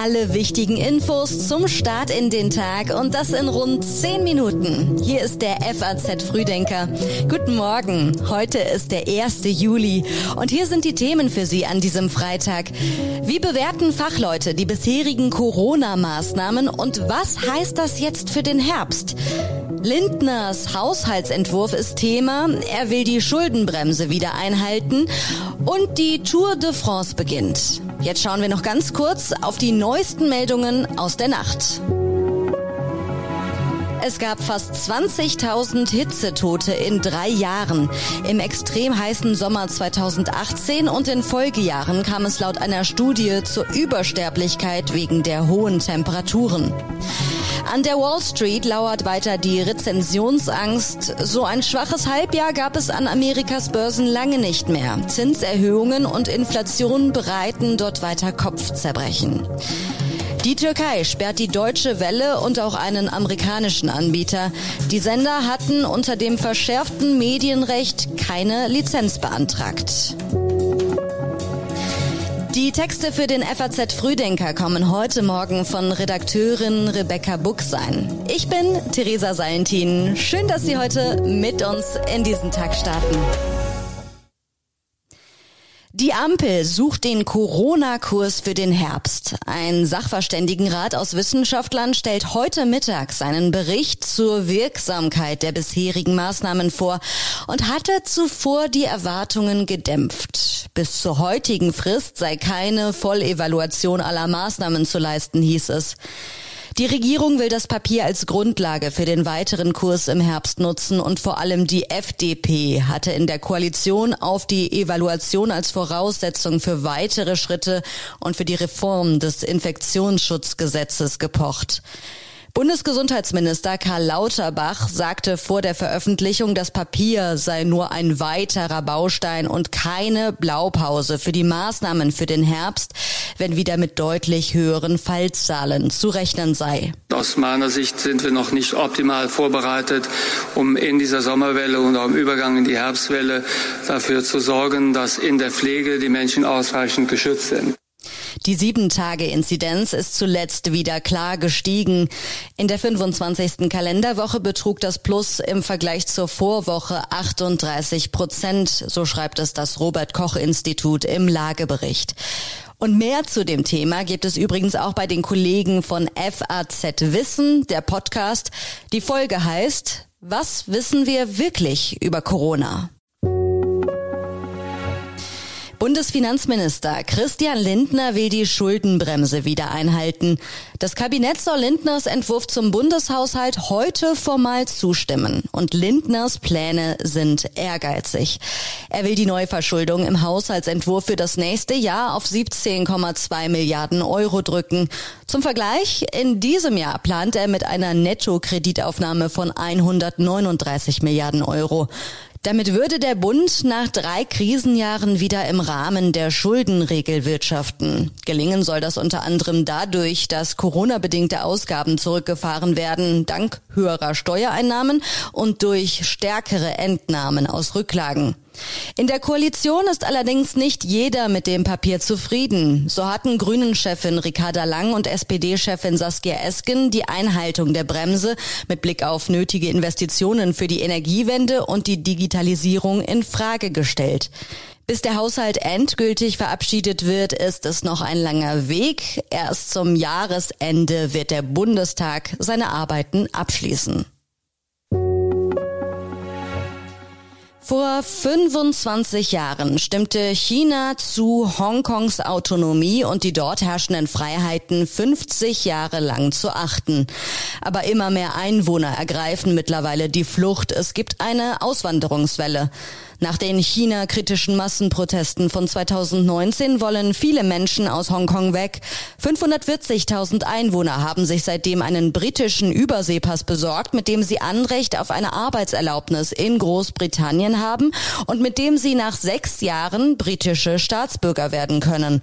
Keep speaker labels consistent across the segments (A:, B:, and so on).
A: Alle wichtigen Infos zum Start in den Tag und das in rund 10 Minuten. Hier ist der FAZ Frühdenker. Guten Morgen. Heute ist der 1. Juli und hier sind die Themen für Sie an diesem Freitag. Wie bewerten Fachleute die bisherigen Corona-Maßnahmen und was heißt das jetzt für den Herbst? Lindners Haushaltsentwurf ist Thema. Er will die Schuldenbremse wieder einhalten und die Tour de France beginnt. Jetzt schauen wir noch ganz kurz auf die neuesten Meldungen aus der Nacht. Es gab fast 20.000 Hitzetote in drei Jahren. Im extrem heißen Sommer 2018 und in Folgejahren kam es laut einer Studie zur Übersterblichkeit wegen der hohen Temperaturen. An der Wall Street lauert weiter die Rezensionsangst. So ein schwaches Halbjahr gab es an Amerikas Börsen lange nicht mehr. Zinserhöhungen und Inflation bereiten dort weiter Kopfzerbrechen. Die Türkei sperrt die deutsche Welle und auch einen amerikanischen Anbieter. Die Sender hatten unter dem verschärften Medienrecht keine Lizenz beantragt. Die Texte für den FAZ Frühdenker kommen heute Morgen von Redakteurin Rebecca Buchsein. Ich bin Theresa Salentin. Schön, dass Sie heute mit uns in diesen Tag starten. Die Ampel sucht den Corona-Kurs für den Herbst. Ein Sachverständigenrat aus Wissenschaftlern stellt heute Mittag seinen Bericht zur Wirksamkeit der bisherigen Maßnahmen vor und hatte zuvor die Erwartungen gedämpft. Bis zur heutigen Frist sei keine Vollevaluation aller Maßnahmen zu leisten, hieß es. Die Regierung will das Papier als Grundlage für den weiteren Kurs im Herbst nutzen und vor allem die FDP hatte in der Koalition auf die Evaluation als Voraussetzung für weitere Schritte und für die Reform des Infektionsschutzgesetzes gepocht. Bundesgesundheitsminister Karl Lauterbach sagte vor der Veröffentlichung, das Papier sei nur ein weiterer Baustein und keine Blaupause für die Maßnahmen für den Herbst, wenn wieder mit deutlich höheren Fallzahlen zu rechnen sei.
B: Aus meiner Sicht sind wir noch nicht optimal vorbereitet, um in dieser Sommerwelle und auch im Übergang in die Herbstwelle dafür zu sorgen, dass in der Pflege die Menschen ausreichend geschützt sind.
A: Die Sieben-Tage-Inzidenz ist zuletzt wieder klar gestiegen. In der 25. Kalenderwoche betrug das Plus im Vergleich zur Vorwoche 38 Prozent, so schreibt es das Robert-Koch-Institut im Lagebericht. Und mehr zu dem Thema gibt es übrigens auch bei den Kollegen von FAZ Wissen, der Podcast. Die Folge heißt, was wissen wir wirklich über Corona? Bundesfinanzminister Christian Lindner will die Schuldenbremse wieder einhalten. Das Kabinett soll Lindners Entwurf zum Bundeshaushalt heute formal zustimmen. Und Lindners Pläne sind ehrgeizig. Er will die Neuverschuldung im Haushaltsentwurf für das nächste Jahr auf 17,2 Milliarden Euro drücken. Zum Vergleich, in diesem Jahr plant er mit einer Nettokreditaufnahme von 139 Milliarden Euro. Damit würde der Bund nach drei Krisenjahren wieder im Rahmen der Schuldenregel wirtschaften. Gelingen soll das unter anderem dadurch, dass Corona-bedingte Ausgaben zurückgefahren werden, dank höherer Steuereinnahmen und durch stärkere Entnahmen aus Rücklagen. In der Koalition ist allerdings nicht jeder mit dem Papier zufrieden. So hatten Grünen-Chefin Ricarda Lang und SPD-Chefin Saskia Esken die Einhaltung der Bremse mit Blick auf nötige Investitionen für die Energiewende und die Digitalisierung in Frage gestellt. Bis der Haushalt endgültig verabschiedet wird, ist es noch ein langer Weg. Erst zum Jahresende wird der Bundestag seine Arbeiten abschließen. Vor 25 Jahren stimmte China zu Hongkongs Autonomie und die dort herrschenden Freiheiten 50 Jahre lang zu achten. Aber immer mehr Einwohner ergreifen mittlerweile die Flucht. Es gibt eine Auswanderungswelle. Nach den China-kritischen Massenprotesten von 2019 wollen viele Menschen aus Hongkong weg. 540.000 Einwohner haben sich seitdem einen britischen Überseepass besorgt, mit dem sie Anrecht auf eine Arbeitserlaubnis in Großbritannien haben und mit dem sie nach sechs Jahren britische Staatsbürger werden können.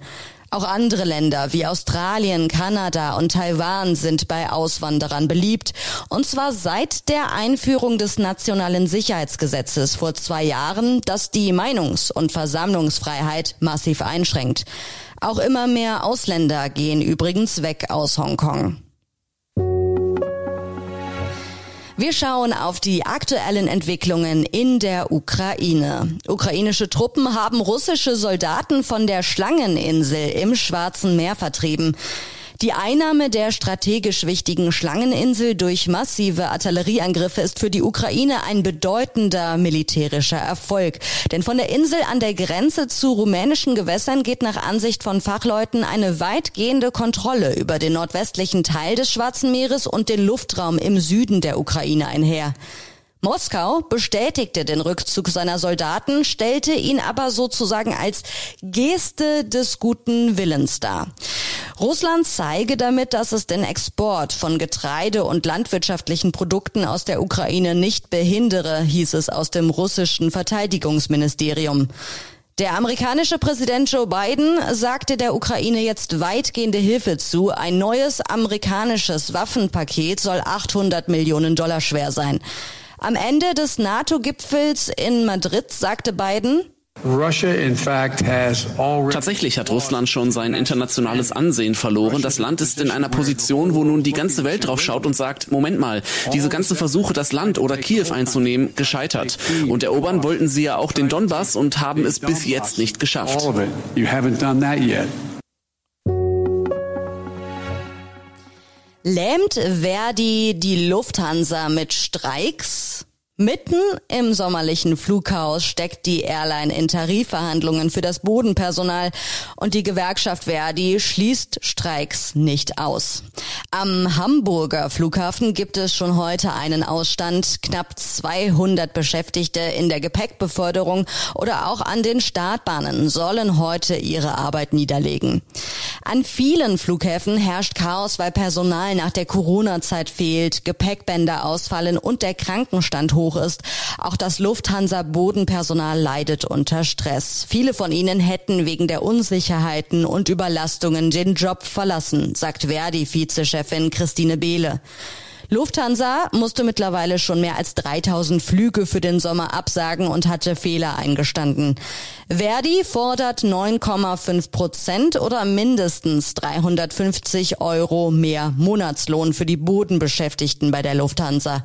A: Auch andere Länder wie Australien, Kanada und Taiwan sind bei Auswanderern beliebt. Und zwar seit der Einführung des nationalen Sicherheitsgesetzes vor zwei Jahren, das die Meinungs- und Versammlungsfreiheit massiv einschränkt. Auch immer mehr Ausländer gehen übrigens weg aus Hongkong. Wir schauen auf die aktuellen Entwicklungen in der Ukraine. Ukrainische Truppen haben russische Soldaten von der Schlangeninsel im Schwarzen Meer vertrieben. Die Einnahme der strategisch wichtigen Schlangeninsel durch massive Artillerieangriffe ist für die Ukraine ein bedeutender militärischer Erfolg. Denn von der Insel an der Grenze zu rumänischen Gewässern geht nach Ansicht von Fachleuten eine weitgehende Kontrolle über den nordwestlichen Teil des Schwarzen Meeres und den Luftraum im Süden der Ukraine einher. Moskau bestätigte den Rückzug seiner Soldaten, stellte ihn aber sozusagen als Geste des guten Willens dar. Russland zeige damit, dass es den Export von Getreide und landwirtschaftlichen Produkten aus der Ukraine nicht behindere, hieß es aus dem russischen Verteidigungsministerium. Der amerikanische Präsident Joe Biden sagte der Ukraine jetzt weitgehende Hilfe zu. Ein neues amerikanisches Waffenpaket soll 800 Millionen Dollar schwer sein. Am Ende des NATO-Gipfels in Madrid sagte Biden,
C: Tatsächlich hat Russland schon sein internationales Ansehen verloren. Das Land ist in einer Position, wo nun die ganze Welt drauf schaut und sagt, Moment mal, diese ganzen Versuche, das Land oder Kiew einzunehmen, gescheitert. Und erobern wollten sie ja auch den Donbass und haben es bis jetzt nicht geschafft.
A: Lähmt Verdi die Lufthansa mit Streiks? Mitten im sommerlichen Flughaus steckt die Airline in Tarifverhandlungen für das Bodenpersonal und die Gewerkschaft Verdi schließt Streiks nicht aus. Am Hamburger Flughafen gibt es schon heute einen Ausstand. Knapp 200 Beschäftigte in der Gepäckbeförderung oder auch an den Startbahnen sollen heute ihre Arbeit niederlegen. An vielen Flughäfen herrscht Chaos, weil Personal nach der Corona-Zeit fehlt, Gepäckbänder ausfallen und der Krankenstand hoch ist. Auch das Lufthansa-Bodenpersonal leidet unter Stress. Viele von ihnen hätten wegen der Unsicherheiten und Überlastungen den Job verlassen, sagt Verdi-Vizechefin Christine Behle. Lufthansa musste mittlerweile schon mehr als 3000 Flüge für den Sommer absagen und hatte Fehler eingestanden. Verdi fordert 9,5 Prozent oder mindestens 350 Euro mehr Monatslohn für die Bodenbeschäftigten bei der Lufthansa.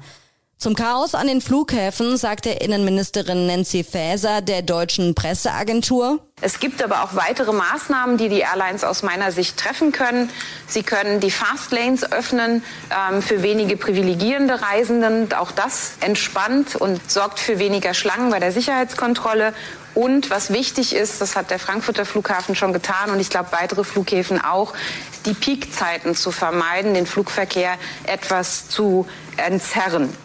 A: Zum Chaos an den Flughäfen sagte Innenministerin Nancy Faeser der deutschen Presseagentur.
D: Es gibt aber auch weitere Maßnahmen, die die Airlines aus meiner Sicht treffen können. Sie können die Fastlanes öffnen ähm, für wenige privilegierende Reisenden. Auch das entspannt und sorgt für weniger Schlangen bei der Sicherheitskontrolle. Und was wichtig ist, das hat der Frankfurter Flughafen schon getan und ich glaube weitere Flughäfen auch, die Peakzeiten zu vermeiden, den Flugverkehr etwas zu entzerren.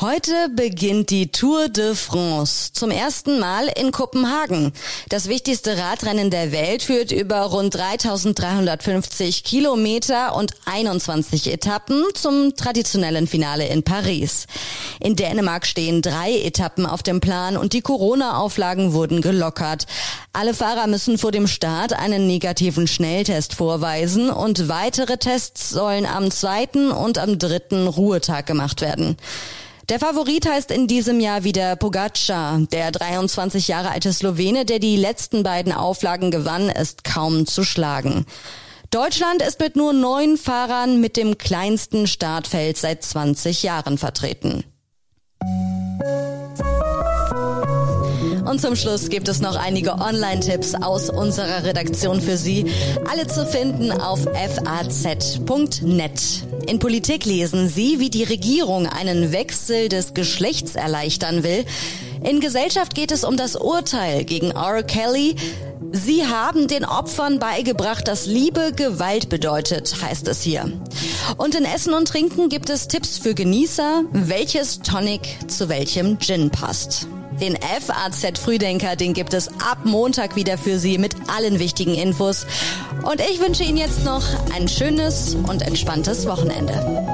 A: Heute beginnt die Tour de France zum ersten Mal in Kopenhagen. Das wichtigste Radrennen der Welt führt über rund 3350 Kilometer und 21 Etappen zum traditionellen Finale in Paris. In Dänemark stehen drei Etappen auf dem Plan und die Corona-Auflagen wurden gelockert. Alle Fahrer müssen vor dem Start einen negativen Schnelltest vorweisen und weitere Tests sollen am zweiten und am dritten Ruhetag gemacht werden. Der Favorit heißt in diesem Jahr wieder Pogacar. Der 23 Jahre alte Slowene, der die letzten beiden Auflagen gewann, ist kaum zu schlagen. Deutschland ist mit nur neun Fahrern mit dem kleinsten Startfeld seit 20 Jahren vertreten. Und zum Schluss gibt es noch einige Online-Tipps aus unserer Redaktion für Sie. Alle zu finden auf faz.net. In Politik lesen Sie, wie die Regierung einen Wechsel des Geschlechts erleichtern will. In Gesellschaft geht es um das Urteil gegen R. Kelly. Sie haben den Opfern beigebracht, dass Liebe Gewalt bedeutet, heißt es hier. Und in Essen und Trinken gibt es Tipps für Genießer, welches Tonic zu welchem Gin passt. Den FAZ Frühdenker, den gibt es ab Montag wieder für Sie mit allen wichtigen Infos. Und ich wünsche Ihnen jetzt noch ein schönes und entspanntes Wochenende.